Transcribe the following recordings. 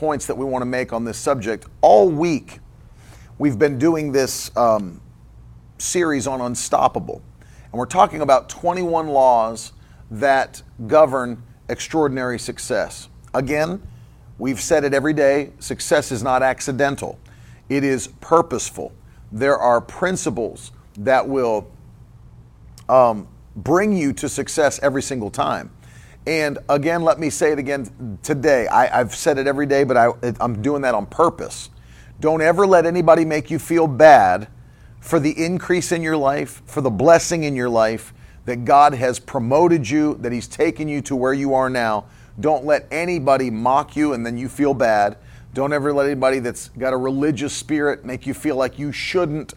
points that we want to make on this subject. All week, we've been doing this um, series on Unstoppable, and we're talking about 21 laws that govern extraordinary success. Again, we've said it every day success is not accidental, it is purposeful. There are principles that will um, bring you to success every single time. And again, let me say it again today. I, have said it every day, but I, I'm doing that on purpose. Don't ever let anybody make you feel bad for the increase in your life, for the blessing in your life, that God has promoted you, that He's taken you to where you are now. Don't let anybody mock you and then you feel bad. Don't ever let anybody that's got a religious spirit make you feel like you shouldn't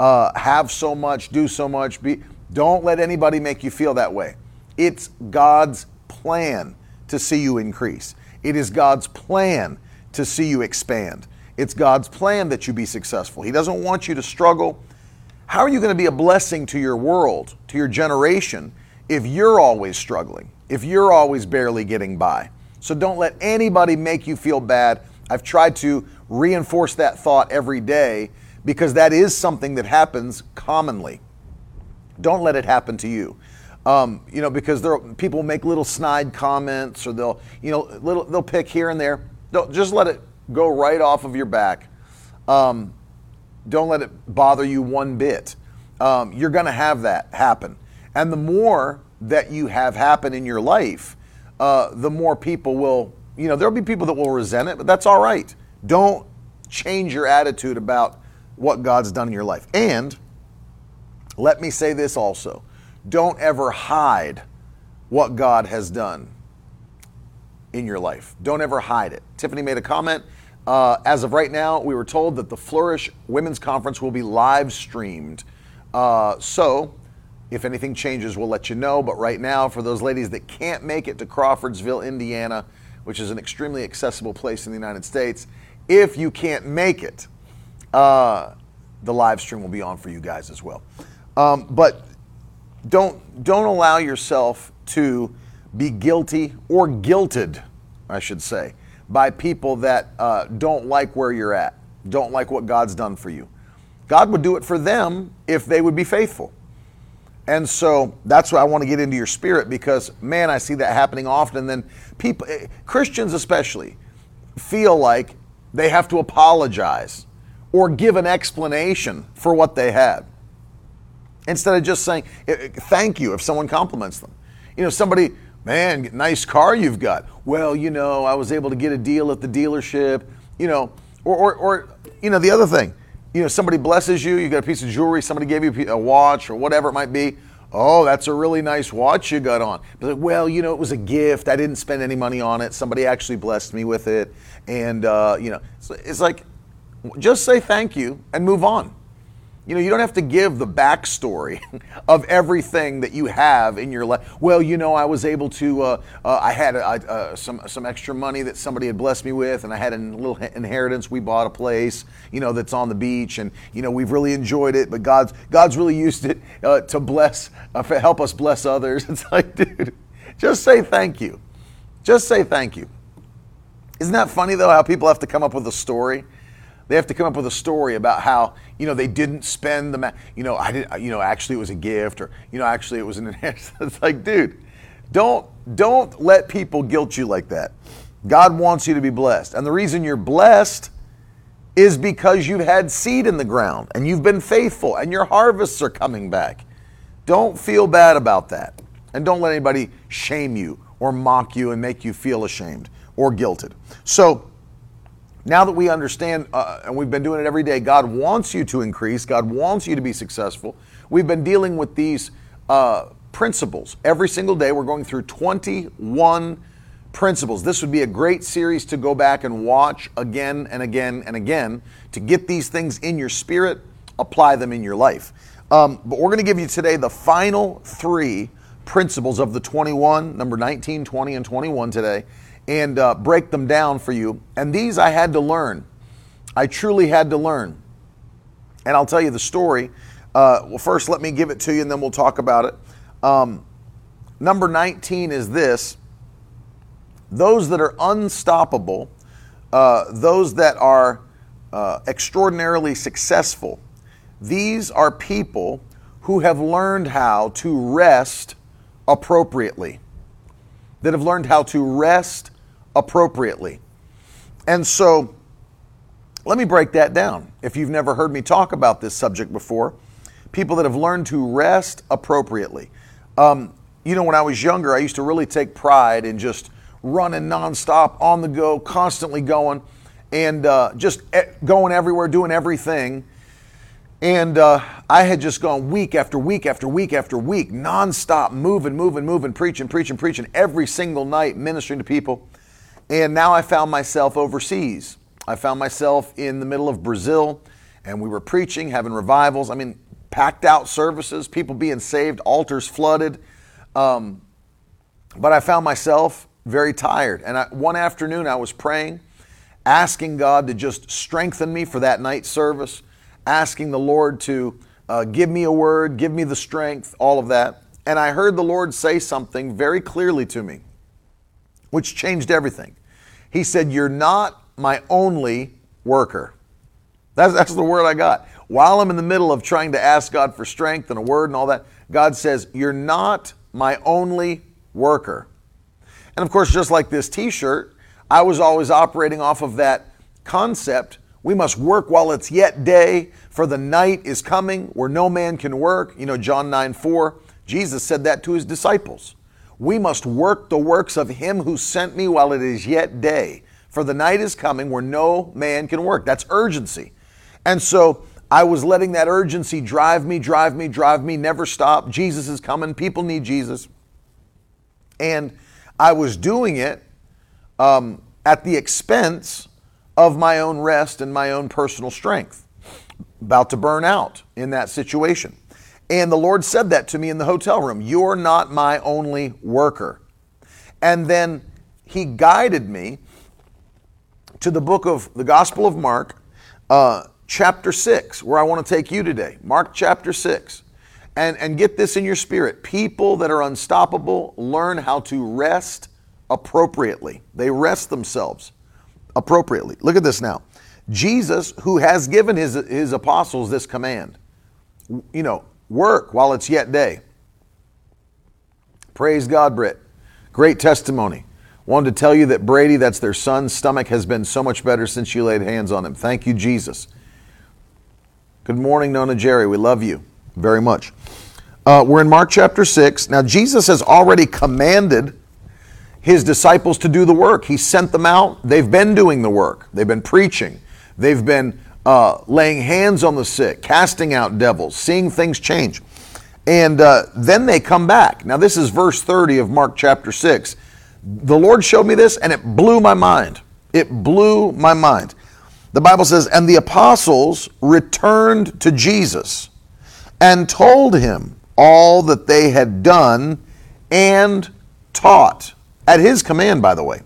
uh, have so much, do so much. Be, don't let anybody make you feel that way. It's God's plan to see you increase. It is God's plan to see you expand. It's God's plan that you be successful. He doesn't want you to struggle. How are you going to be a blessing to your world, to your generation, if you're always struggling, if you're always barely getting by? So don't let anybody make you feel bad. I've tried to reinforce that thought every day because that is something that happens commonly. Don't let it happen to you. Um, you know, because people make little snide comments or they'll, you know, little they'll pick here and there. Don't just let it go right off of your back. Um, don't let it bother you one bit. Um, you're going to have that happen, and the more that you have happen in your life, uh, the more people will. You know, there'll be people that will resent it, but that's all right. Don't change your attitude about what God's done in your life. And let me say this also don't ever hide what God has done in your life. Don't ever hide it. Tiffany made a comment. Uh, as of right now, we were told that the Flourish Women's Conference will be live streamed. Uh, so, if anything changes, we'll let you know. But right now, for those ladies that can't make it to Crawfordsville, Indiana, which is an extremely accessible place in the United States, if you can't make it, uh, the live stream will be on for you guys as well. Um, but don't don't allow yourself to be guilty or guilted, I should say, by people that uh, don't like where you're at, don't like what God's done for you. God would do it for them if they would be faithful. And so that's why I want to get into your spirit because, man, I see that happening often. And then people, eh, Christians especially, feel like they have to apologize or give an explanation for what they had instead of just saying thank you if someone compliments them. You know, somebody, man, nice car you've got. Well, you know, I was able to get a deal at the dealership. You know, or, or, or you know, the other thing, you know, somebody blesses you, you got a piece of jewelry, somebody gave you a watch or whatever it might be. Oh, that's a really nice watch you got on. But well, you know, it was a gift. I didn't spend any money on it. Somebody actually blessed me with it, and uh, you know, it's like just say thank you and move on. You know, you don't have to give the backstory of everything that you have in your life. Well, you know, I was able to. Uh, uh, I had uh, some some extra money that somebody had blessed me with, and I had a little inheritance. We bought a place, you know, that's on the beach, and you know, we've really enjoyed it. But God's God's really used it uh, to bless, uh, help us bless others. It's like, dude, just say thank you. Just say thank you. Isn't that funny though? How people have to come up with a story they have to come up with a story about how you know they didn't spend the, ma- you know, I did, you know, actually it was a gift, or you know, actually it was an it's like, dude, don't don't let people guilt you like that. God wants you to be blessed, and the reason you're blessed is because you've had seed in the ground and you've been faithful, and your harvests are coming back. Don't feel bad about that, and don't let anybody shame you or mock you and make you feel ashamed or guilted. So now that we understand, uh, and we've been doing it every day, God wants you to increase, God wants you to be successful. We've been dealing with these uh, principles every single day. We're going through 21 principles. This would be a great series to go back and watch again and again and again to get these things in your spirit, apply them in your life. Um, but we're going to give you today the final three principles of the 21, number 19, 20, and 21 today, and uh, break them down for you. And these I had to learn. I truly had to learn. And I'll tell you the story. Uh, well, first, let me give it to you and then we'll talk about it. Um, number 19 is this those that are unstoppable, uh, those that are uh, extraordinarily successful, these are people who have learned how to rest appropriately. That have learned how to rest appropriately. And so, let me break that down. If you've never heard me talk about this subject before, people that have learned to rest appropriately. Um, you know, when I was younger, I used to really take pride in just running nonstop, on the go, constantly going, and uh, just going everywhere, doing everything. And uh, I had just gone week after week after week after week, nonstop, moving, moving, moving, preaching, preaching, preaching every single night, ministering to people. And now I found myself overseas. I found myself in the middle of Brazil, and we were preaching, having revivals. I mean, packed out services, people being saved, altars flooded. Um, but I found myself very tired. And I, one afternoon, I was praying, asking God to just strengthen me for that night service, asking the Lord to uh, give me a word, give me the strength, all of that. And I heard the Lord say something very clearly to me, which changed everything. He said, You're not my only worker. That's, that's the word I got. While I'm in the middle of trying to ask God for strength and a word and all that, God says, You're not my only worker. And of course, just like this t shirt, I was always operating off of that concept. We must work while it's yet day, for the night is coming where no man can work. You know, John 9 4, Jesus said that to his disciples. We must work the works of him who sent me while it is yet day, for the night is coming where no man can work. That's urgency. And so I was letting that urgency drive me, drive me, drive me, never stop. Jesus is coming. People need Jesus. And I was doing it um, at the expense of my own rest and my own personal strength. About to burn out in that situation. And the Lord said that to me in the hotel room You're not my only worker. And then He guided me to the book of the Gospel of Mark, uh, chapter 6, where I want to take you today. Mark chapter 6 and, and get this in your spirit. People that are unstoppable learn how to rest appropriately. They rest themselves appropriately. Look at this now. Jesus, who has given his, his apostles this command, you know, work while it's yet day. Praise God, Britt. Great testimony. Wanted to tell you that Brady, that's their son's stomach, has been so much better since you laid hands on him. Thank you, Jesus. Good morning, Nona Jerry. We love you very much. Uh, we're in Mark chapter 6. Now, Jesus has already commanded his disciples to do the work. He sent them out. They've been doing the work, they've been preaching, they've been uh, laying hands on the sick, casting out devils, seeing things change. And uh, then they come back. Now, this is verse 30 of Mark chapter 6. The Lord showed me this and it blew my mind. It blew my mind. The Bible says, And the apostles returned to Jesus and told him all that they had done and taught. At his command, by the way.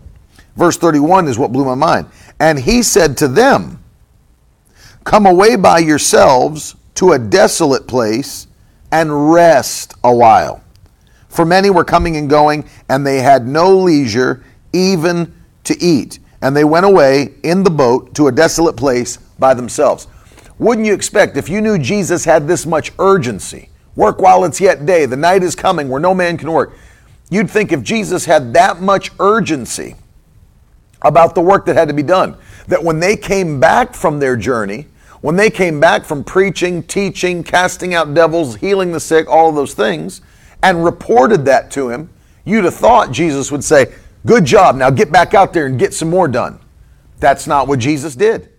Verse 31 is what blew my mind. And he said to them, Come away by yourselves to a desolate place and rest a while. For many were coming and going, and they had no leisure even to eat. And they went away in the boat to a desolate place by themselves. Wouldn't you expect if you knew Jesus had this much urgency? Work while it's yet day, the night is coming where no man can work. You'd think if Jesus had that much urgency about the work that had to be done, that when they came back from their journey, when they came back from preaching, teaching, casting out devils, healing the sick, all of those things, and reported that to him, you'd have thought Jesus would say, Good job, now get back out there and get some more done. That's not what Jesus did.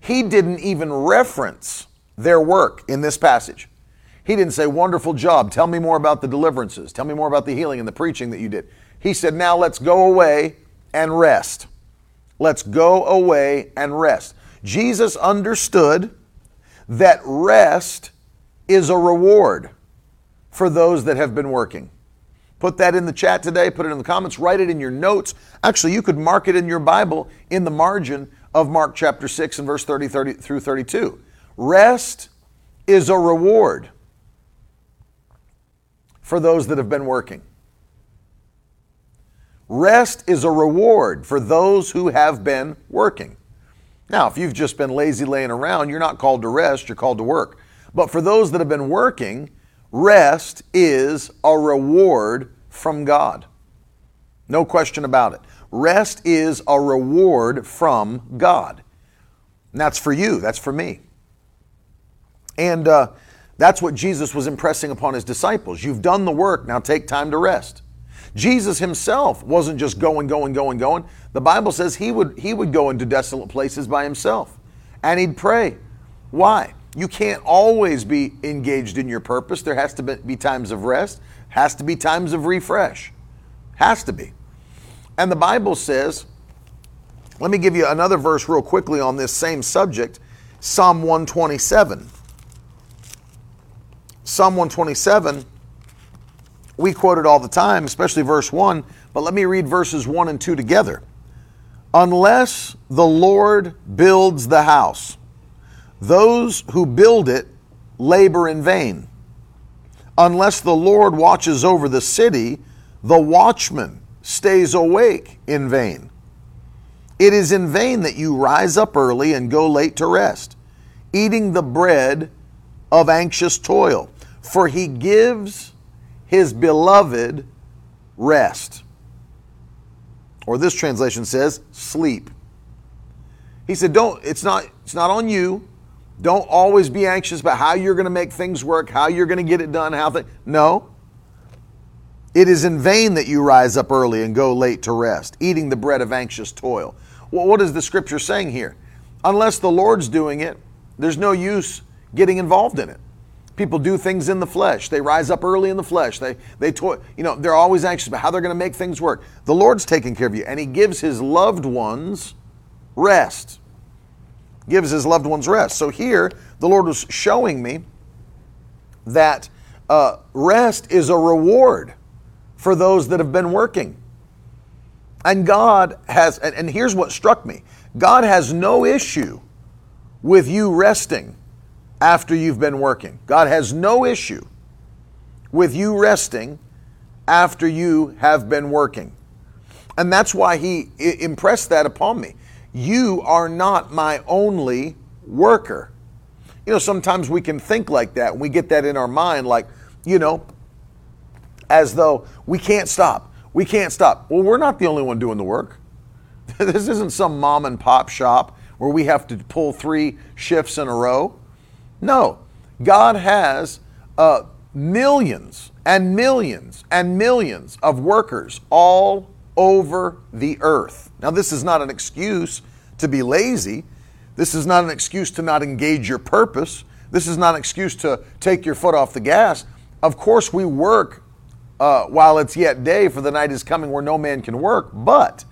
He didn't even reference their work in this passage. He didn't say, Wonderful job. Tell me more about the deliverances. Tell me more about the healing and the preaching that you did. He said, Now let's go away and rest. Let's go away and rest. Jesus understood that rest is a reward for those that have been working. Put that in the chat today, put it in the comments, write it in your notes. Actually, you could mark it in your Bible in the margin of Mark chapter 6 and verse 30, 30 through 32. Rest is a reward for those that have been working. Rest is a reward for those who have been working. Now, if you've just been lazy laying around, you're not called to rest, you're called to work. But for those that have been working, rest is a reward from God. No question about it. Rest is a reward from God. And that's for you, that's for me. And uh, that's what Jesus was impressing upon his disciples. You've done the work, now take time to rest. Jesus himself wasn't just going, going, going, going. The Bible says he would, he would go into desolate places by himself and he'd pray. Why? You can't always be engaged in your purpose. There has to be times of rest, has to be times of refresh. Has to be. And the Bible says, let me give you another verse real quickly on this same subject Psalm 127. Psalm 127 we quote it all the time, especially verse 1, but let me read verses 1 and 2 together. Unless the Lord builds the house, those who build it labor in vain. Unless the Lord watches over the city, the watchman stays awake in vain. It is in vain that you rise up early and go late to rest, eating the bread of anxious toil, for he gives his beloved rest. Or this translation says sleep. He said, Don't, it's not, it's not on you. Don't always be anxious about how you're going to make things work, how you're going to get it done, how things. No. It is in vain that you rise up early and go late to rest, eating the bread of anxious toil. Well, what is the scripture saying here? Unless the Lord's doing it, there's no use getting involved in it. People do things in the flesh. They rise up early in the flesh. They they toy, you know, they're always anxious about how they're going to make things work. The Lord's taking care of you and he gives his loved ones rest. Gives his loved ones rest. So here the Lord was showing me that uh, rest is a reward for those that have been working. And God has, and, and here's what struck me God has no issue with you resting after you've been working. God has no issue with you resting after you have been working. And that's why He impressed that upon me. You are not my only worker. You know, sometimes we can think like that and we get that in our mind, like, you know, as though we can't stop. We can't stop. Well, we're not the only one doing the work. this isn't some mom and pop shop where we have to pull three shifts in a row. No, God has uh, millions and millions and millions of workers all over the earth. Now, this is not an excuse to be lazy. This is not an excuse to not engage your purpose. This is not an excuse to take your foot off the gas. Of course, we work uh, while it's yet day, for the night is coming where no man can work. But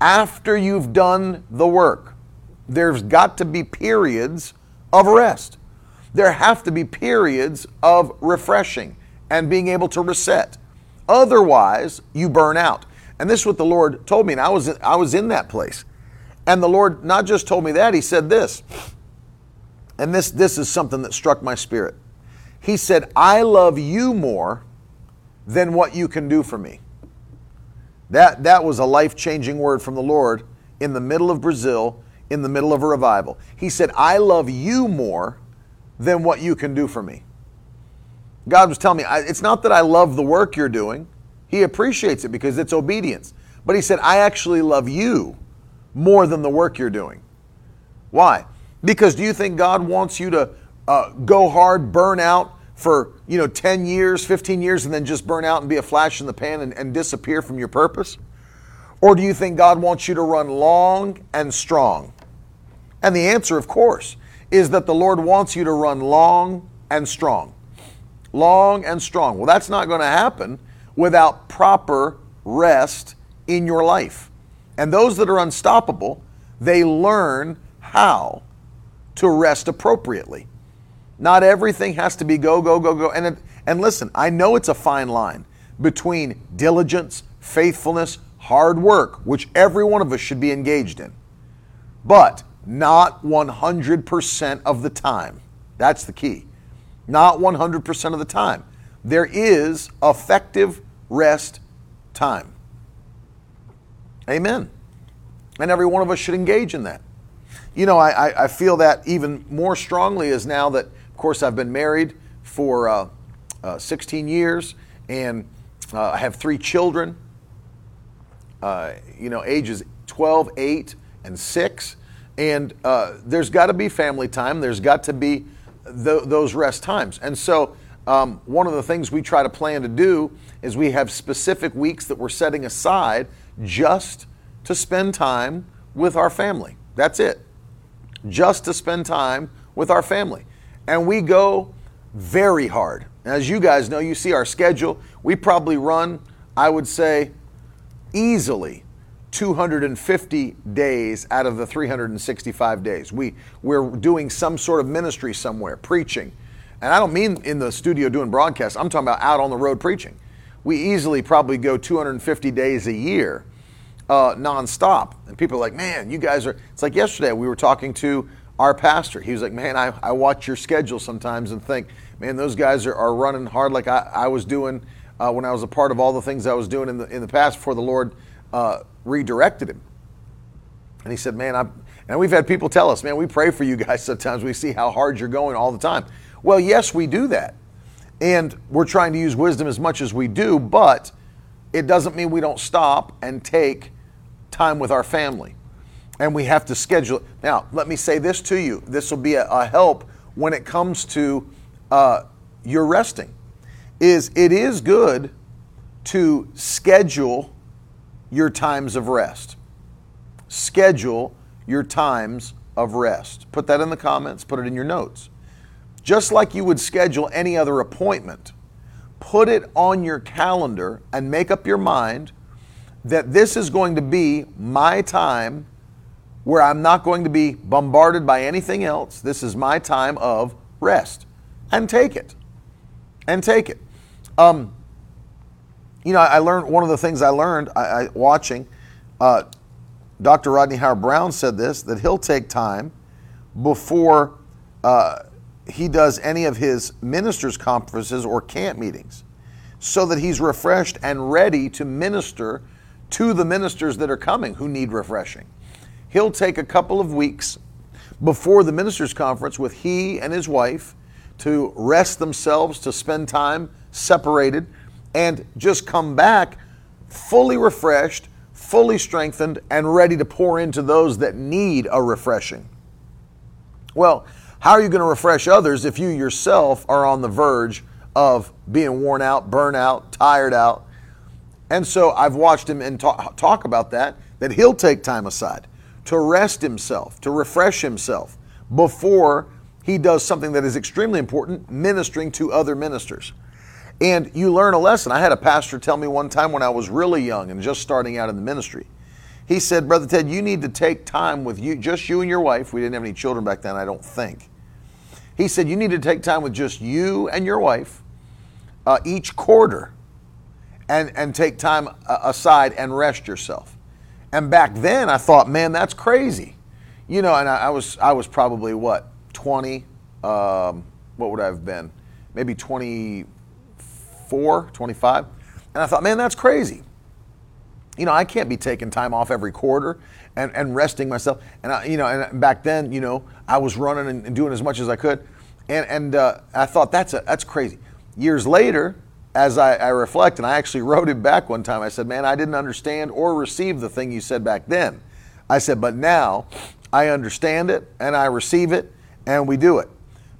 after you've done the work, there's got to be periods of rest there have to be periods of refreshing and being able to reset. Otherwise, you burn out. And this is what the Lord told me, and I was I was in that place. And the Lord not just told me that, he said this. And this this is something that struck my spirit. He said, "I love you more than what you can do for me." That that was a life-changing word from the Lord in the middle of Brazil, in the middle of a revival. He said, "I love you more than what you can do for me. God was telling me, it's not that I love the work you're doing. He appreciates it because it's obedience. But He said, I actually love you more than the work you're doing. Why? Because do you think God wants you to uh, go hard, burn out for you know 10 years, 15 years, and then just burn out and be a flash in the pan and, and disappear from your purpose? Or do you think God wants you to run long and strong? And the answer, of course, is that the Lord wants you to run long and strong. Long and strong. Well, that's not going to happen without proper rest in your life. And those that are unstoppable, they learn how to rest appropriately. Not everything has to be go, go, go, go. And, and listen, I know it's a fine line between diligence, faithfulness, hard work, which every one of us should be engaged in, but not 100% of the time. That's the key. Not 100% of the time. There is effective rest time. Amen. And every one of us should engage in that. You know, I, I feel that even more strongly as now that, of course, I've been married for uh, uh, 16 years and uh, I have three children, uh, you know, ages 12, 8, and 6. And uh, there's got to be family time. There's got to be th- those rest times. And so, um, one of the things we try to plan to do is we have specific weeks that we're setting aside just to spend time with our family. That's it. Just to spend time with our family. And we go very hard. As you guys know, you see our schedule. We probably run, I would say, easily 250 days out of the 365 days. We, we're doing some sort of ministry somewhere, preaching. And I don't mean in the studio doing broadcasts, I'm talking about out on the road preaching. We easily probably go 250 days a year uh, nonstop. And people are like, man, you guys are. It's like yesterday we were talking to our pastor. He was like, man, I, I watch your schedule sometimes and think, man, those guys are, are running hard like I, I was doing uh, when I was a part of all the things I was doing in the, in the past before the Lord uh, redirected him. And he said, man, I'm, and we've had people tell us, man, we pray for you guys sometimes. We see how hard you're going all the time. Well, yes, we do that. And we're trying to use wisdom as much as we do, but it doesn't mean we don't stop and take time with our family. And we have to schedule it. Now, let me say this to you this will be a, a help when it comes to uh, your resting. Is it is good to schedule your times of rest. Schedule your times of rest. Put that in the comments, put it in your notes. Just like you would schedule any other appointment, put it on your calendar and make up your mind that this is going to be my time where I'm not going to be bombarded by anything else. This is my time of rest. And take it. And take it. Um, you know, I learned one of the things I learned I, I, watching. Uh, Dr. Rodney Howard-Browne said this that he'll take time before uh, he does any of his ministers' conferences or camp meetings so that he's refreshed and ready to minister to the ministers that are coming who need refreshing. He'll take a couple of weeks before the ministers' conference with he and his wife to rest themselves, to spend time separated and just come back fully refreshed, fully strengthened, and ready to pour into those that need a refreshing. Well, how are you going to refresh others if you yourself are on the verge of being worn out, burnt out, tired out? And so I've watched him and talk, talk about that, that he'll take time aside to rest himself, to refresh himself before he does something that is extremely important ministering to other ministers. And you learn a lesson. I had a pastor tell me one time when I was really young and just starting out in the ministry. He said, Brother Ted, you need to take time with you, just you and your wife. We didn't have any children back then, I don't think. He said, You need to take time with just you and your wife uh, each quarter and, and take time uh, aside and rest yourself. And back then I thought, man, that's crazy. You know, and I, I was I was probably what, 20, um, what would I have been? Maybe 20 24, 25. And I thought, man, that's crazy. You know, I can't be taking time off every quarter and, and resting myself. And, I, you know, and back then, you know, I was running and, doing as much as I could. And, and uh, I thought, that's, a, that's crazy. Years later, as I, I reflect, and I actually wrote it back one time, I said, man, I didn't understand or receive the thing you said back then. I said, but now I understand it and I receive it and we do it.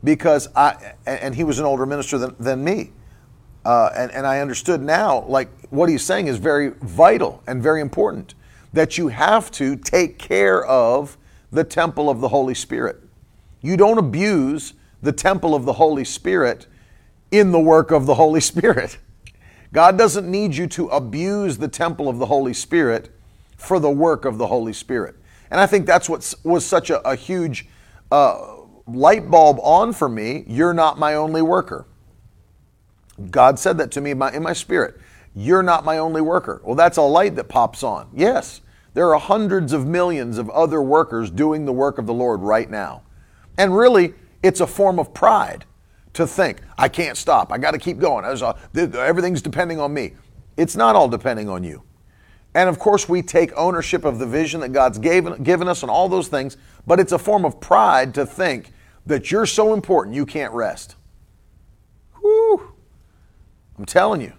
Because I, and he was an older minister than, than me. Uh, and, and I understood now, like what he's saying is very vital and very important that you have to take care of the temple of the Holy Spirit. You don't abuse the temple of the Holy Spirit in the work of the Holy Spirit. God doesn't need you to abuse the temple of the Holy Spirit for the work of the Holy Spirit. And I think that's what was such a, a huge uh, light bulb on for me. You're not my only worker. God said that to me in my, in my spirit. You're not my only worker. Well, that's a light that pops on. Yes, there are hundreds of millions of other workers doing the work of the Lord right now. And really, it's a form of pride to think, I can't stop. I got to keep going. Everything's depending on me. It's not all depending on you. And of course, we take ownership of the vision that God's given, given us and all those things, but it's a form of pride to think that you're so important you can't rest. Whew. I'm telling you.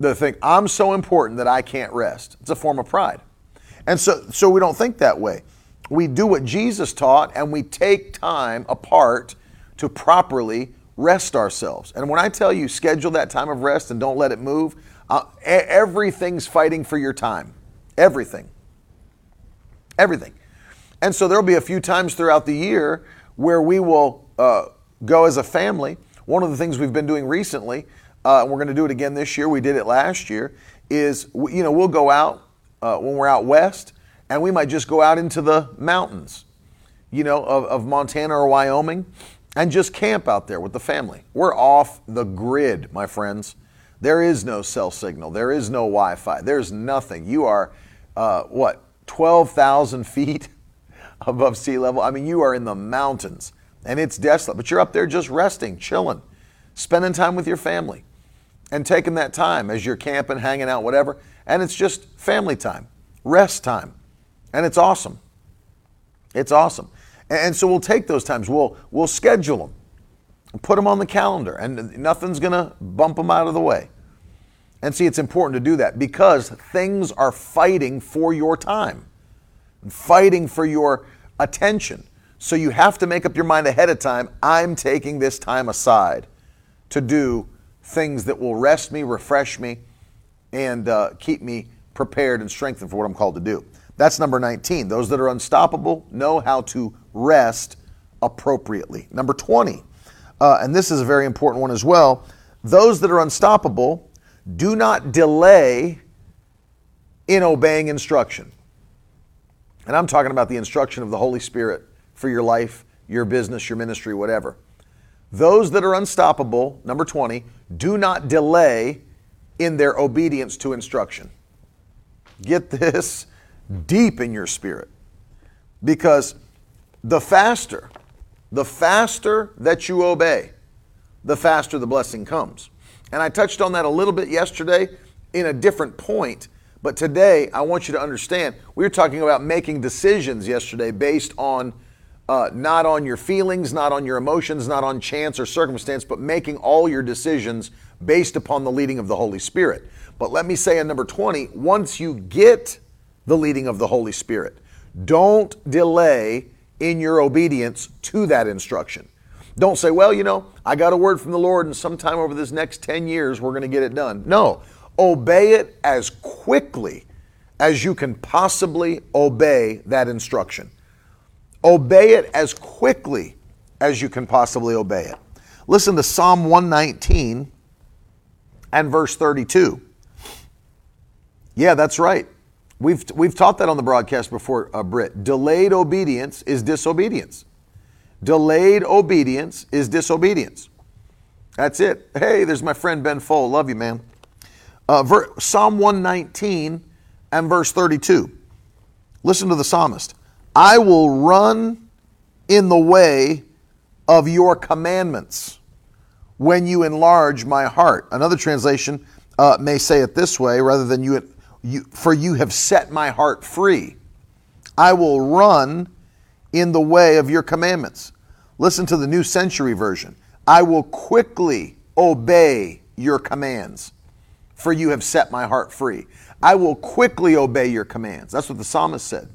The thing, I'm so important that I can't rest. It's a form of pride. And so, so we don't think that way. We do what Jesus taught and we take time apart to properly rest ourselves. And when I tell you schedule that time of rest and don't let it move, uh, everything's fighting for your time. Everything. Everything. And so there'll be a few times throughout the year where we will uh, go as a family. One of the things we've been doing recently, uh, and we're going to do it again this year, we did it last year, is, you know, we'll go out uh, when we're out west and we might just go out into the mountains, you know, of, of Montana or Wyoming and just camp out there with the family. We're off the grid, my friends. There is no cell signal. There is no Wi Fi. There's nothing. You are, uh, what, 12,000 feet above sea level? I mean, you are in the mountains and it's desolate, but you're up there just resting, chilling, spending time with your family and taking that time as you're camping, hanging out, whatever. And it's just family time, rest time. And it's awesome. It's awesome. And so we'll take those times, we'll, we'll schedule them put them on the calendar, and nothing's to bump them out of the way. And see, it's important to do that because things are fighting for your time, fighting for your attention. So you have to make up your mind ahead of time I'm taking this time aside to do things that will rest me, refresh me, and uh, keep me prepared and strengthened for what I'm called to do. That's number 19. Those that are unstoppable know how to rest appropriately. Number 20, uh, and this is a very important one as well. Those that are unstoppable do not delay in obeying instruction. And I'm talking about the instruction of the Holy Spirit for your life, your business, your ministry, whatever. Those that are unstoppable, number 20, do not delay in their obedience to instruction. Get this deep in your spirit because the faster the faster that you obey, the faster the blessing comes. And I touched on that a little bit yesterday in a different point, but today I want you to understand we were talking about making decisions yesterday based on uh, not on your feelings, not on your emotions, not on chance or circumstance, but making all your decisions based upon the leading of the Holy Spirit. But let me say in number 20, once you get the leading of the Holy Spirit, don't delay in your obedience to that instruction. Don't say, well, you know, I got a word from the Lord, and sometime over this next 10 years, we're going to get it done. No, obey it as quickly as you can possibly obey that instruction. Obey it as quickly as you can possibly obey it. Listen to Psalm 119 and verse 32. Yeah, that's right. We've, we've taught that on the broadcast before, uh, Britt. Delayed obedience is disobedience. Delayed obedience is disobedience. That's it. Hey, there's my friend Ben Fole. Love you, man. Uh, ver- Psalm 119 and verse 32. Listen to the psalmist. I will run in the way of your commandments when you enlarge my heart. Another translation uh, may say it this way rather than you you, for you have set my heart free. I will run in the way of your commandments. Listen to the New Century Version. I will quickly obey your commands, for you have set my heart free. I will quickly obey your commands. That's what the psalmist said.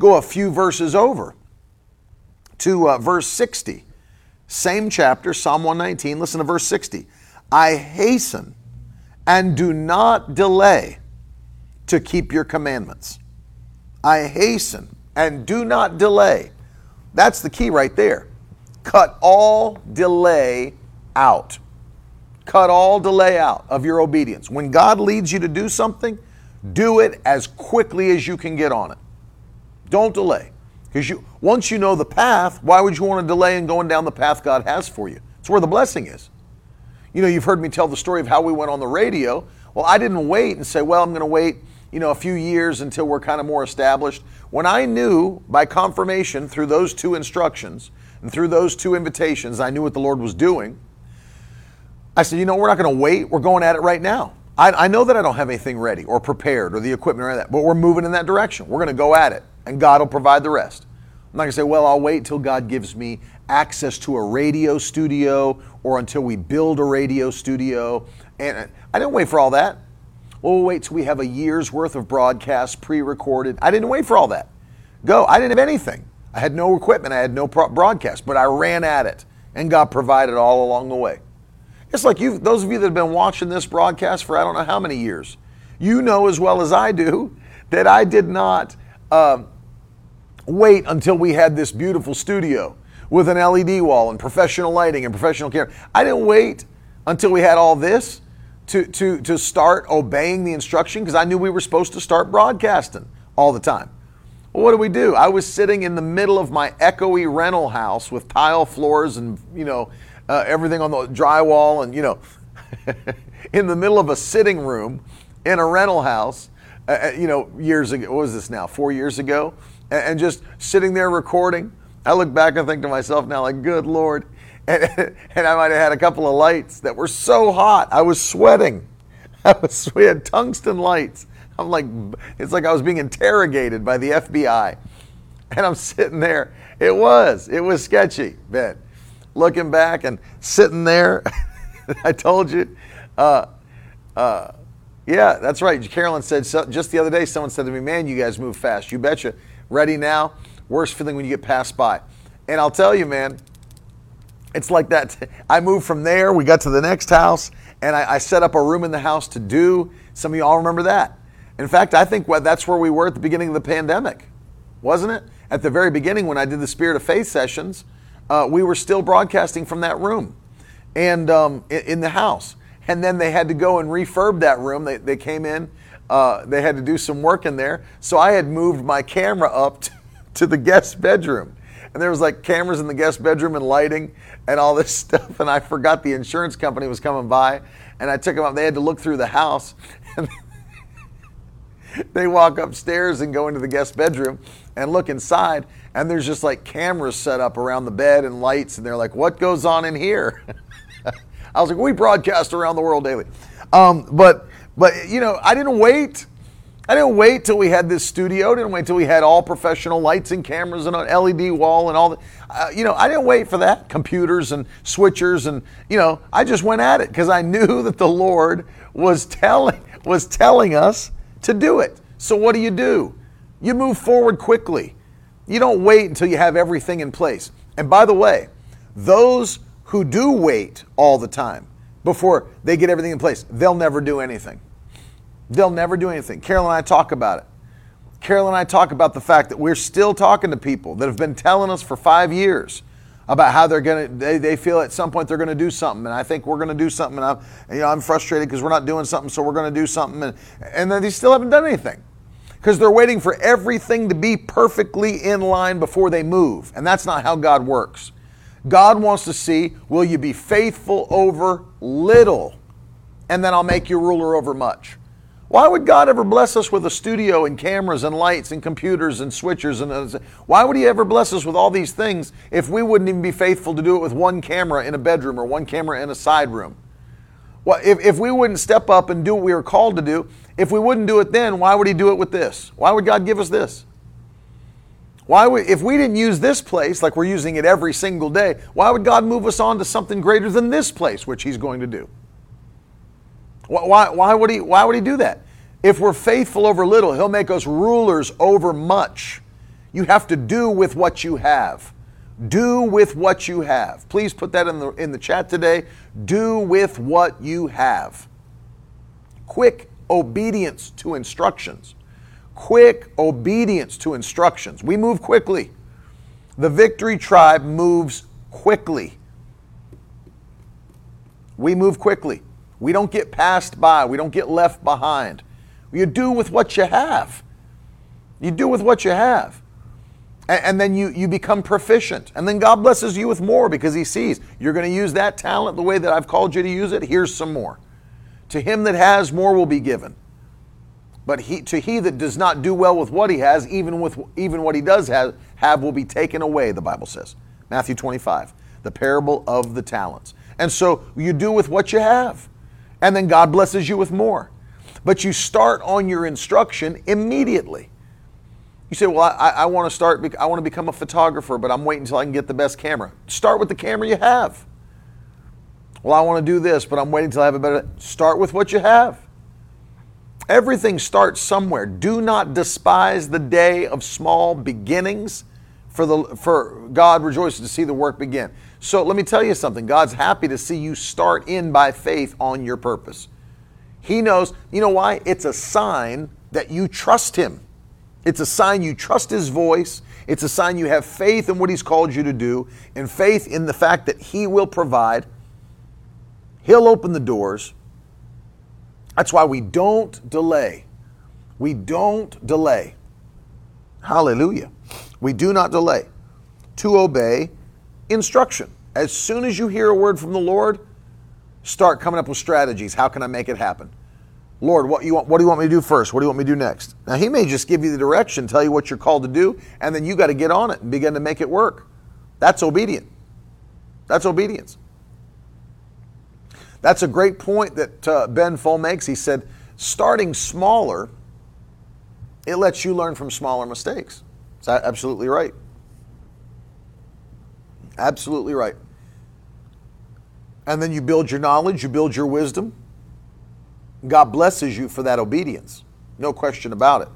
Go a few verses over to uh, verse 60. Same chapter, Psalm 119. Listen to verse 60. I hasten and do not delay to keep your commandments. I hasten and do not delay. That's the key right there. Cut all delay out. Cut all delay out of your obedience. When God leads you to do something, Do it as quickly as you can get on it. Don't delay. Because you once you know the path, why would you want to delay in going down the path God has for you? It's where the blessing is. You know, you've heard me tell the story of how we went on the radio. Well, I didn't wait and say, well, I'm going to wait, you know, a few years until we're kind of more established. When I knew by confirmation through those two instructions and through those two invitations, I knew what the Lord was doing. I said, you know, we're not going to wait. We're going at it right now. I, I, know that I don't have anything ready or prepared or the equipment or that, but we're moving in that direction. We're going to go at it, and God will provide the rest. I'm not going to say, well, I'll wait till God gives me access to a radio studio or until we build a radio studio. And I didn't wait for all that. Well, we'll wait till we have a year's worth of broadcasts pre recorded. I didn't wait for all that. Go. I didn't have anything. I had no equipment. I had no broadcast, but I ran at it, and God provided all along the way. It's like you, those of you that have been watching this broadcast for I don't know how many years, you know as well as I do that I did not uh, wait until we had this beautiful studio with an LED wall and professional lighting and professional camera. I didn't wait until we had all this to, to, to start obeying the instruction because I knew we were supposed to start broadcasting all the time. Well, what do we do? I was sitting in the middle of my echoey rental house with tile floors and, you know, uh, everything on the drywall and, you know, in the middle of a sitting room in a rental house, uh, uh, you know, years ago. What was this now? Four years ago? And, and, just sitting there recording. I look back and think to myself now, like, good Lord. And, and I might have had a couple of lights that were so hot. I was sweating. I was, we had tungsten lights. I'm like, it's like I was being interrogated by the FBI. And I'm sitting there. It was, it was sketchy, Ben looking back and sitting there. I told you. Uh, uh, yeah, that's right. Carolyn said so, just the other day, someone said to me, Man, you guys move fast. You betcha. Ready now? Worst feeling when you get passed by. And I'll tell you, man, it's like that. I moved from there. We got to the next house, and I, I set up a room in the house to do. Some of you all remember that. In fact, I think that's where we were at the beginning of the pandemic, wasn't it? At the very beginning, when I did the Spirit of Faith sessions, uh, we were still broadcasting from that room and um, in, the house. And then they had to go and refurb that room. They, they came in, uh, they had to do some work in there. So I had moved my camera up to the guest bedroom. And there was like cameras in the guest bedroom and lighting and all this stuff. And I forgot the insurance company was coming by. And I took them up. They had to look through the house. And they walk upstairs and go into the guest bedroom and look inside and there's just like cameras set up around the bed and lights and they're like what goes on in here i was like we broadcast around the world daily. Um, but but you know i didn't wait. I didn't wait till we had this studio. I didn't wait till we had all professional lights and cameras and an led wall and all that uh, you know i didn't wait for that. Computers and switchers and you know i just went at it because i knew that the lord was telling was telling us to do it. So what do you do? You move forward quickly. You don't wait until you have everything in place. And by the way, those who do wait all the time before they get everything in place, they'll never do anything. They'll never do anything. Carol and I talk about it. Carol and I talk about the fact that we're still talking to people that have been telling us for five years about how they're going to, they, they feel at some point they're going to do something. And I think we're going to do something. And I'm, you know, I'm frustrated because we're not doing something, so we're going to do something. And, and then they still haven't done anything because they're waiting for everything to be perfectly in line before they move. And that's not how God works. God wants to see will you be faithful over little, and then I'll make you ruler over much. Why would God ever bless us with a studio and cameras and lights and computers and switchers and uh, why would he ever bless us with all these things if we wouldn't even be faithful to do it with one camera in a bedroom or one camera in a side room? Well, if, if we wouldn't step up and do what we were called to do, if we wouldn't do it then, why would He do it with this? Why would God give us this? Why would, if we didn't use this place like we're using it every single day, why would God move us on to something greater than this place, which He's going to do? Why, why, would, he, why would He do that? If we're faithful over little, He'll make us rulers over much. You have to do with what you have. Do with what you have. Please put that in the, in the chat today. Do with what you have. Quick obedience to instructions. Quick obedience to instructions. We move quickly. The victory tribe moves quickly. We move quickly. We don't get passed by. We don't get left behind. You do with what you have. You do with what you have. And, then you, you become proficient. And then God blesses you with more because He sees you're going to use that talent the way that I've called you to use it. Here's some more. To him that has, more will be given. But he, to he that does not do well with what he has, even with even what he does have, have will be taken away, the Bible says. Matthew 25, the parable of the talents. And so you do with what you have. And then God blesses you with more. But you start on your instruction immediately. You say, Well, I, I want to start, I want to become a photographer, but I'm waiting until I can get the best camera. Start with the camera you have. Well, I want to do this, but I'm waiting until I have a better. Start with what you have. Everything starts somewhere. Do not despise the day of small beginnings, for, the, for God rejoices to see the work begin. So let me tell you something God's happy to see you start in by faith on your purpose. He knows, you know why? It's a sign that you trust Him. It's a sign you trust His voice. It's a sign you have faith in what He's called you to do, and faith in the fact that He will provide. He'll open the doors. That's why we don't delay. We don't delay. Hallelujah. We do not delay to obey instruction. As soon as you hear a word from the Lord, start coming up with strategies. How can I make it happen? Lord, what you want what do you want me to do first? What do you want me to do next? Now he may just give you the direction, tell you what you're called to do, and then you got to get on it and begin to make it work. That's obedient. That's obedience. That's a great point that uh, Ben Full makes. He said, starting smaller, it lets you learn from smaller mistakes. Is that absolutely right? Absolutely right. And then you build your knowledge, you build your wisdom. God blesses you for that obedience. No question about it.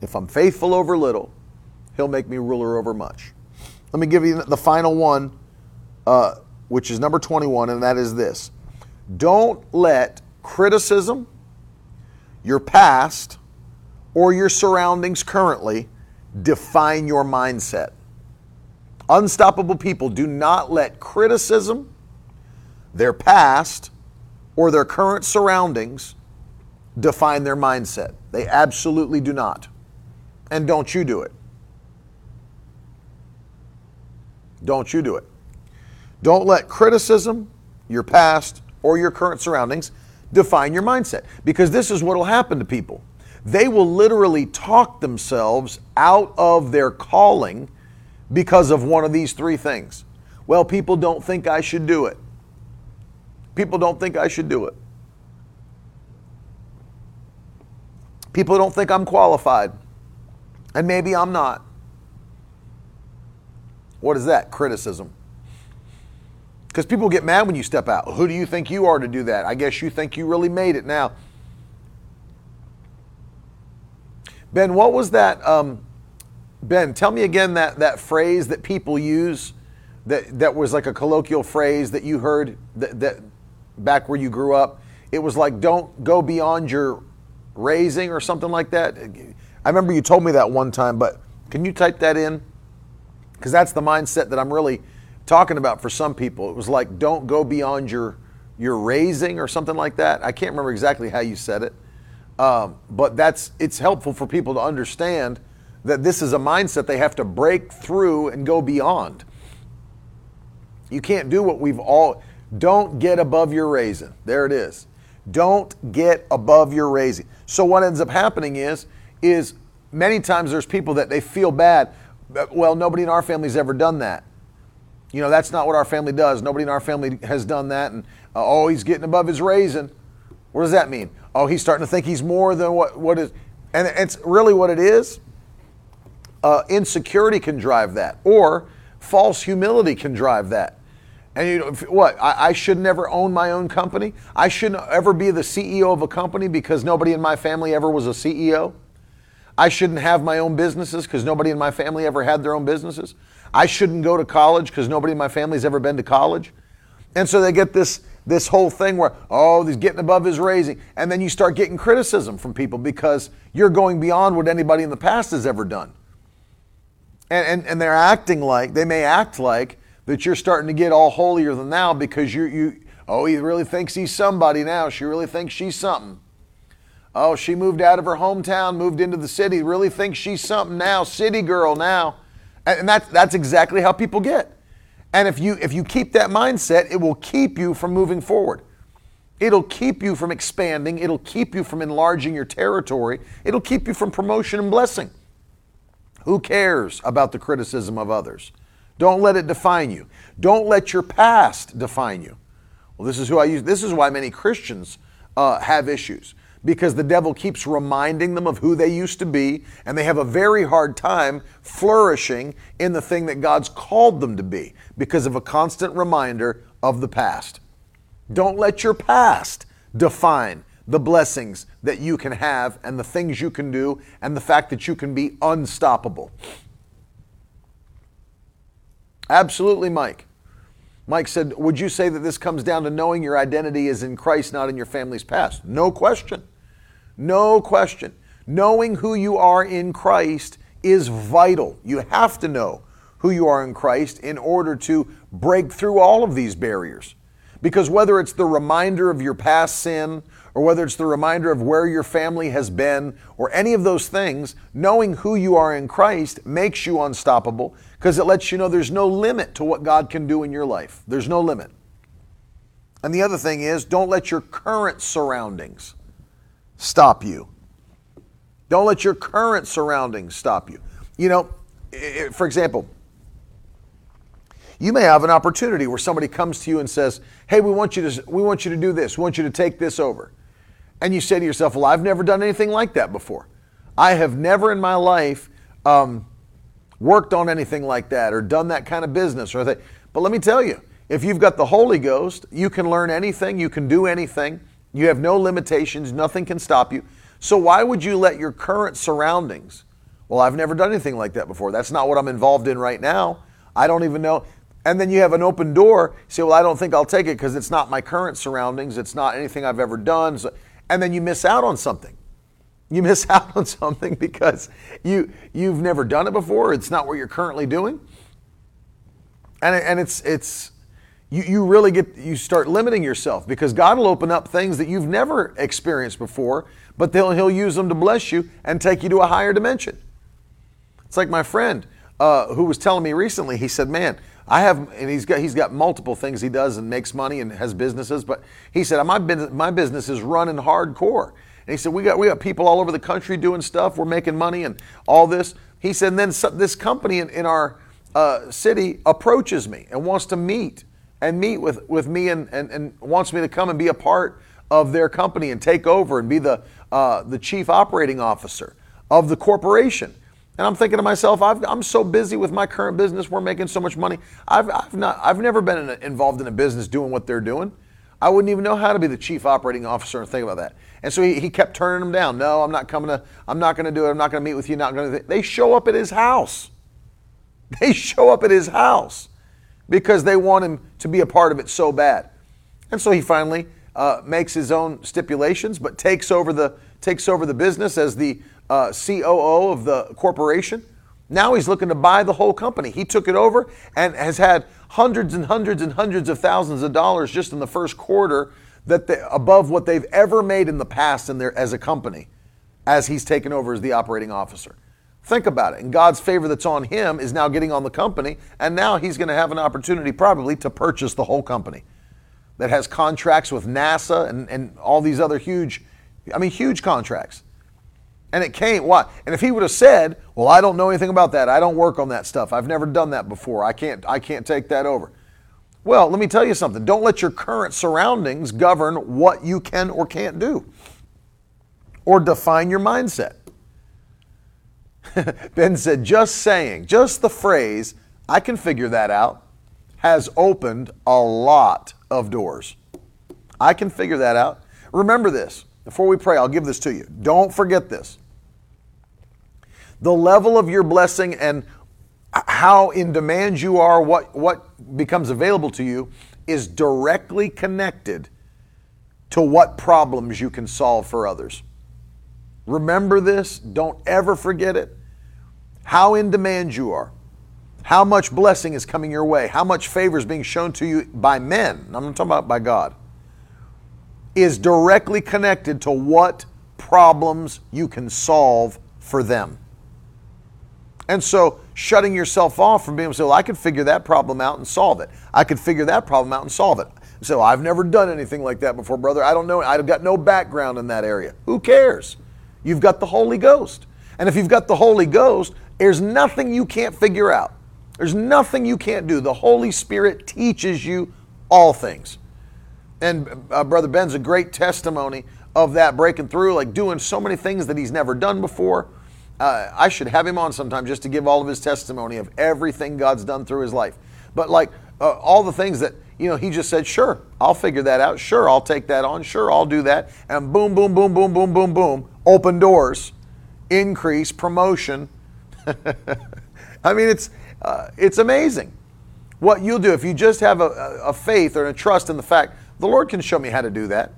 If I'm faithful over little, He'll make me ruler over much. Let me give you the final one. Uh, which is number 21, and that is this Don't let criticism, your past, or your surroundings currently define your mindset. Unstoppable people do not let criticism, their past, or their current surroundings define their mindset. They absolutely do not. And don't you do it. Don't you do it. Don't let criticism, your past, or your current surroundings define your mindset because this is what will happen to people. They will literally talk themselves out of their calling because of one of these three things. Well, people don't think I should do it. People don't think I should do it. People don't think I'm qualified. And maybe I'm not. What is that? Criticism. Because people get mad when you step out. Who do you think you are to do that? I guess you think you really made it now. Ben, what was that? Um, ben, tell me again that, that phrase that people use that, that was like a colloquial phrase that you heard that, that back where you grew up. It was like, don't go beyond your raising or something like that. I remember you told me that one time, but can you type that in? Because that's the mindset that I'm really talking about for some people. It was like, don't go beyond your your raising or something like that. I can't remember exactly how you said it, um, but that's it's helpful for people to understand that this is a mindset they have to break through and go beyond. You can't do what we've all. Don't get above your raising. There it is. Don't get above your raising. So what ends up happening is is many times there's people that they feel bad. Well, nobody in our family's ever done that. You know, that's not what our family does. Nobody in our family has done that. And uh, oh, he's getting above his raising. What does that mean? Oh, he's starting to think he's more than what, what is. And it's really what it is. Uh, insecurity can drive that, or false humility can drive that. And you know what? I, I, should never own my own company. I shouldn't ever be the CEO of a company because nobody in my family ever was a CEO. I shouldn't have my own businesses because nobody in my family ever had their own businesses. I shouldn't go to college because nobody in my family's ever been to college. And so they get this this whole thing where, oh, he's getting above his raising. And then you start getting criticism from people because you're going beyond what anybody in the past has ever done. And, and, and they're acting like, they may act like that you're starting to get all holier than thou because you, you, oh, he really thinks he's somebody now. She really thinks she's something. Oh, she moved out of her hometown, moved into the city, really thinks she's something now, city girl now. And that's, that's exactly how people get. And if you, if you keep that mindset, it will keep you from moving forward. It'll keep you from expanding. It'll keep you from enlarging your territory. It'll keep you from promotion and blessing. Who cares about the criticism of others? Don't let it define you. Don't let your past define you. Well, this is who I use. This is why many Christians uh, have issues because the devil keeps reminding them of who they used to be, and they have a very hard time flourishing in the thing that God's called them to be because of a constant reminder of the past. Don't let your past define the blessings that you can have and the things you can do and the fact that you can be unstoppable. Absolutely, Mike. Mike said, Would you say that this comes down to knowing your identity is in Christ, not in your family's past? No question. No question. Knowing who you are in Christ is vital. You have to know who you are in Christ in order to break through all of these barriers. Because whether it's the reminder of your past sin, or whether it's the reminder of where your family has been, or any of those things, knowing who you are in Christ makes you unstoppable because it lets you know there's no limit to what God can do in your life. There's no limit. And the other thing is, don't let your current surroundings stop you. Don't let your current surroundings stop you. You know, for example, you may have an opportunity where somebody comes to you and says, "Hey, we want you to we want you to do this. We want you to take this over." And you say to yourself, "Well, I've never done anything like that before. I have never in my life um, worked on anything like that or done that kind of business or that." But let me tell you, if you've got the Holy Ghost, you can learn anything, you can do anything. You have no limitations, nothing can stop you. So why would you let your current surroundings? Well, I've never done anything like that before. That's not what I'm involved in right now. I don't even know. And then you have an open door. You say, well, I don't think I'll take it because it's not my current surroundings. It's not anything I've ever done. So, and then you miss out on something. You miss out on something because you you've never done it before. It's not what you're currently doing. And, and it's it's you, you really get you start limiting yourself because God will open up things that you've never experienced before, but he'll, he'll use them to bless you and take you to a higher dimension. It's like my friend uh, who was telling me recently. He said, "Man, I have, and he's got he's got multiple things he does and makes money and has businesses. But he said my business my business is running hardcore. And he said we got we got people all over the country doing stuff. We're making money and all this. He said and then this company in, in our uh, city approaches me and wants to meet and meet with with me and, and and wants me to come and be a part of their company and take over and be the uh, the chief operating officer of the corporation. And I'm thinking to myself, i am so busy with my current business. We're making so much money. I've, I've, not, I've never been in a, involved in a business doing what they're doing. I wouldn't even know how to be the chief operating officer and think about that. And so he, he kept turning them down. No, I'm not coming to, I'm not going to do it. I'm not going to meet with you. Not going to. They show up at his house. They show up at his house because they want him to be a part of it so bad. And so he finally uh, makes his own stipulations, but takes over the takes over the business as the uh, COO of the corporation. Now he's looking to buy the whole company. He took it over and has had hundreds and hundreds and hundreds of thousands of dollars just in the first quarter that they, above what they've ever made in the past in their, as a company as he's taken over as the operating officer. Think about it. And God's favor that's on him is now getting on the company, and now he's going to have an opportunity probably to purchase the whole company that has contracts with NASA and, and all these other huge, I mean, huge contracts. And it came, what? And if he would have said, Well, I don't know anything about that. I don't work on that stuff. I've never done that before. I can't, I can't take that over. Well, let me tell you something. Don't let your current surroundings govern what you can or can't do or define your mindset. ben said, just saying, just the phrase, I can figure that out, has opened a lot of doors. I can figure that out. Remember this. Before we pray, I'll give this to you. Don't forget this the level of your blessing and how in demand you are, what, what becomes available to you, is directly connected to what problems you can solve for others. Remember this, don't ever forget it. How in demand you are, how much blessing is coming your way, how much favor is being shown to you by men, I'm not talking about by God, is directly connected to what problems you can solve for them. And so shutting yourself off from being able to say, well, I could figure that problem out and solve it. I could figure that problem out and solve it. So I've never done anything like that before, brother. I don't know. I've got no background in that area. Who cares? You've got the Holy Ghost. And if you've got the Holy Ghost, there's nothing you can't figure out. There's nothing you can't do. The Holy Spirit teaches you all things. And uh, Brother Ben's a great testimony of that breaking through, like doing so many things that he's never done before. Uh, I should have him on sometime just to give all of his testimony of everything God's done through his life. But like uh, all the things that, you know, he just said, sure, I'll figure that out. Sure, I'll take that on. Sure, I'll do that. And boom, boom, boom, boom, boom, boom, boom, open doors, increase, promotion. I mean, it's, uh, it's amazing what you'll do if you just have a, a faith or a trust in the fact the Lord can show me how to do that.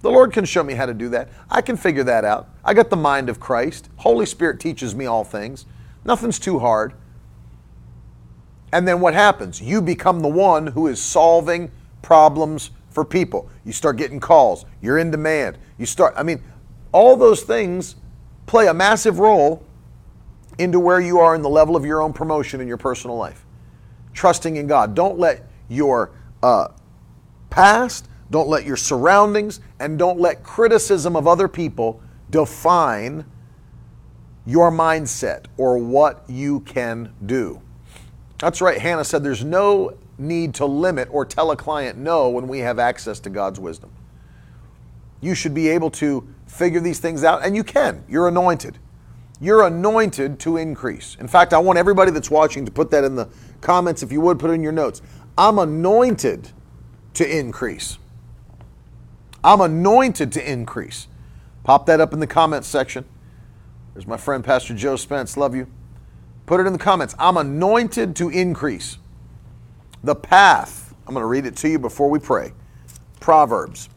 The Lord can show me how to do that. I can figure that out. I got the mind of Christ. Holy Spirit teaches me all things. Nothing's too hard. And then what happens? You become the one who is solving problems for people. You start getting calls. You're in demand. You start, I mean, all those things play a massive role into where you are in the level of your own promotion in your personal life. Trusting in God. Don't let your uh, past, don't let your surroundings, and don't let criticism of other people define your mindset or what you can do. That's right. Hannah said there's no need to limit or tell a client no when we have access to God's wisdom. You should be able to figure these things out, and you can. You're anointed. You're anointed to increase. In fact, I want everybody that's watching to put that in the comments, if you would, put it in your notes. I'm anointed to increase. I'm anointed to increase. Pop that up in the comments section. There's my friend Pastor Joe Spence. Love you. Put it in the comments. I'm anointed to increase. The path, I'm going to read it to you before we pray. Proverbs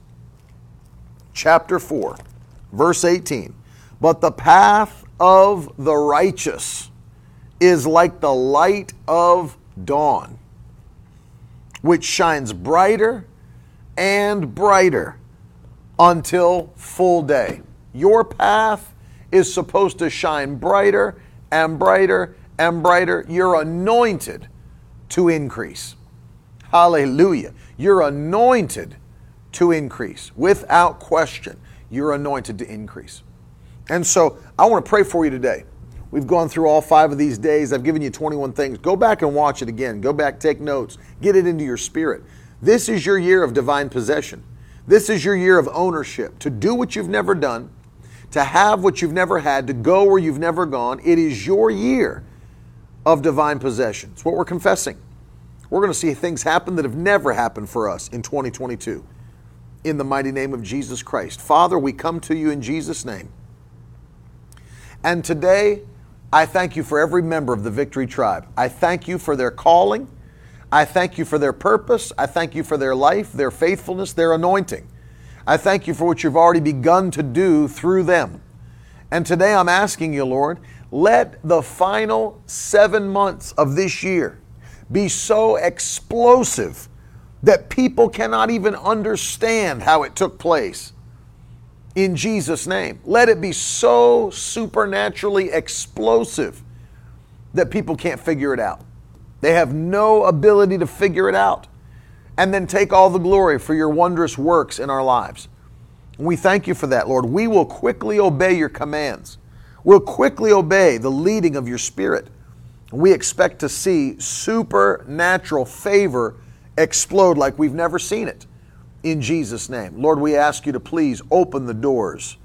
chapter 4, verse 18. But the path of the righteous is like the light of dawn, which shines brighter and brighter until full day. Your path is supposed to shine brighter and brighter and brighter. You're anointed to increase. Hallelujah. You're anointed to increase. Without question, you're anointed to increase. And so I want to pray for you today. We've gone through all five of these days. I've given you 21 things. Go back and watch it again. Go back, take notes, get it into your spirit. This is your year of divine possession. This is your year of ownership to do what you've never done, to have what you've never had, to go where you've never gone. It is your year of divine possession. It's what we're confessing. We're going to see things happen that have never happened for us in 2022. In the mighty name of Jesus Christ. Father, we come to you in Jesus' name. And today, I thank you for every member of the Victory Tribe. I thank you for their calling. I thank you for their purpose. I thank you for their life, their faithfulness, their anointing. I thank you for what you've already begun to do through them. And today I'm asking you, Lord, let the final seven months of this year be so explosive that people cannot even understand how it took place. In Jesus' name. Let it be so supernaturally explosive that people can't figure it out. They have no ability to figure it out. And then take all the glory for your wondrous works in our lives. We thank you for that, Lord. We will quickly obey your commands. We'll quickly obey the leading of your Spirit. We expect to see supernatural favor explode like we've never seen it in Jesus' name. Lord, we ask you to please open the doors.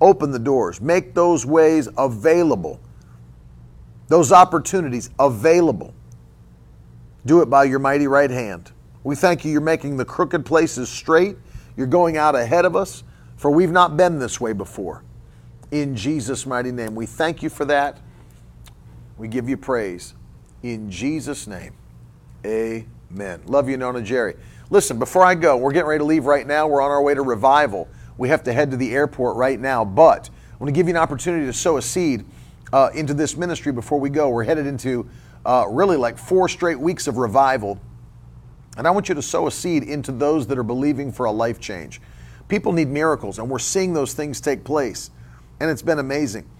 Open the doors. Make those ways available, those opportunities available. Do it by your mighty right hand. We thank you, you're making the crooked places straight. You're going out ahead of us, for we've not been this way before. In Jesus' mighty name, we thank you for that. We give you praise. In Jesus' name, amen. Love you, Nona Jerry. Listen, before I go, we're getting ready to leave right now. We're on our way to revival. We have to head to the airport right now, but I want to give you an opportunity to sow a seed uh, into this ministry before we go. We're headed into uh, really like four straight weeks of revival. And I want you to sow a seed into those that are believing for a life change People need miracles, and we're seeing those things take place. And it's been amazing.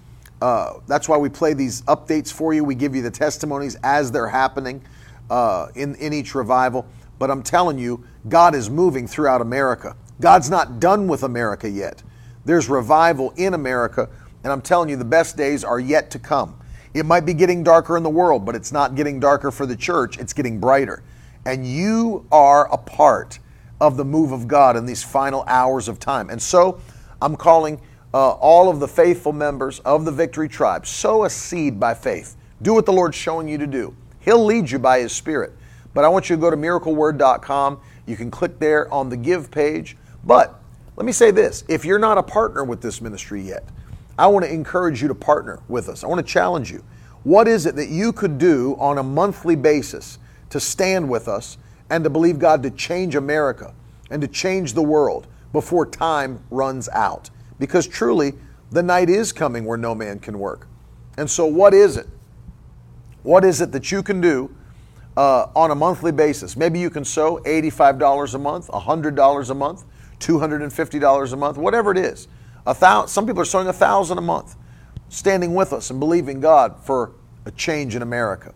Uh, that's why we play these updates for you. We give you the testimonies as they're happening uh, in, in each revival. But I'm telling you, God is moving throughout America. God's not done with America yet. There's revival in America, and I'm telling you, the best days are yet to come. It might be getting darker in the world, but it's not getting darker for the church, it's getting brighter. And you are a part of the move of God in these final hours of time. And so I'm calling uh, all of the faithful members of the Victory Tribe sow a seed by faith. Do what the Lord's showing you to do. He'll lead you by His Spirit. But I want you to go to miracleword.com. You can click there on the give page. But let me say this if you're not a partner with this ministry yet, I want to encourage you to partner with us. I want to challenge you. What is it that you could do on a monthly basis to stand with us and to believe God to change America and to change the world before time runs out? Because truly, the night is coming where no man can work. And so, what is it? What is it that you can do uh, on a monthly basis? Maybe you can sow $85 a month, $100 a month, $250 a month, whatever it is. A thousand, some people are sowing a thousand a month, standing with us and believing God for a change in America.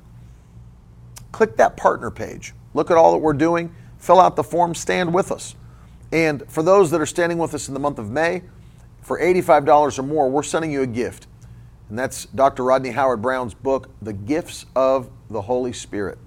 Click that partner page. Look at all that we're doing. Fill out the form. Stand with us. And for those that are standing with us in the month of May, for $85 or more, we're sending you a gift. And that's Dr. Rodney Howard-Browne's book, The Gifts of the Holy Spirit.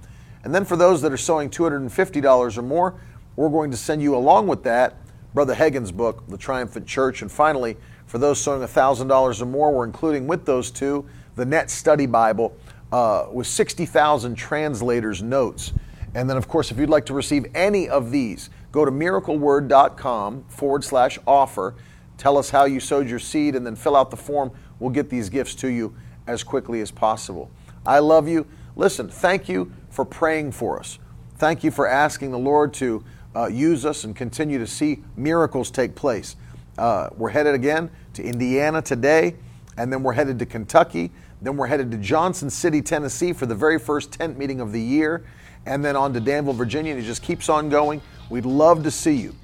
And then for those that are sowing $250 or more, we're going to send you along with that Brother Hagin's book, The Triumphant Church. And finally, for those sowing $1,000 or more, we're including with those two the Net Study Bible uh, with 60,000 translators' notes. And then, of course, if you'd like to receive any of these, go to miracleword.com forward slash offer. Tell us how you sowed your seed and then fill out the form. We'll get these gifts to you as quickly as possible. I love you. Listen, thank you for praying for us. Thank you for asking the Lord to uh, use us and continue to see miracles take place. Uh, we're headed again to Indiana today, and then we're headed to Kentucky. Then we're headed to Johnson City, Tennessee for the very first tent meeting of the year, and then on to Danville, Virginia, and it just keeps on going. We'd love to see you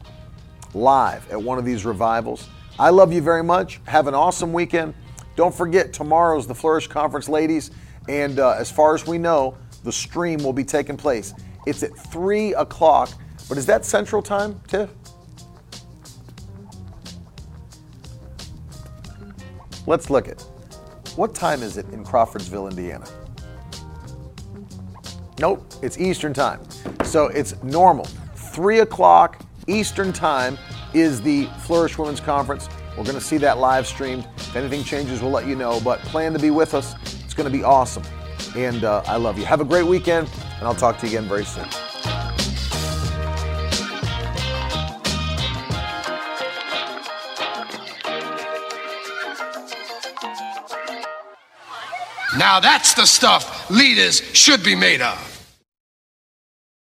live at one of these revivals. I love you very much. Have an awesome weekend. Don't forget, tomorrow's the Flourish Conference, ladies, and uh, as far as we know, the stream will be taking place. It's at 3 o'clock but is that Central Time, Tiff? Let's look at what time is it in Crawfordsville, Indiana? Nope, it's Eastern Time. So it's normal. 3 o'clock Eastern Time is the Flourish Women's Conference. We're going to see that live streamed. If anything changes, we'll let you know. But plan to be with us. It's going to be awesome. And uh, I love you. Have a great weekend, and I'll talk to you again very soon. Now that's the stuff leaders should be made of.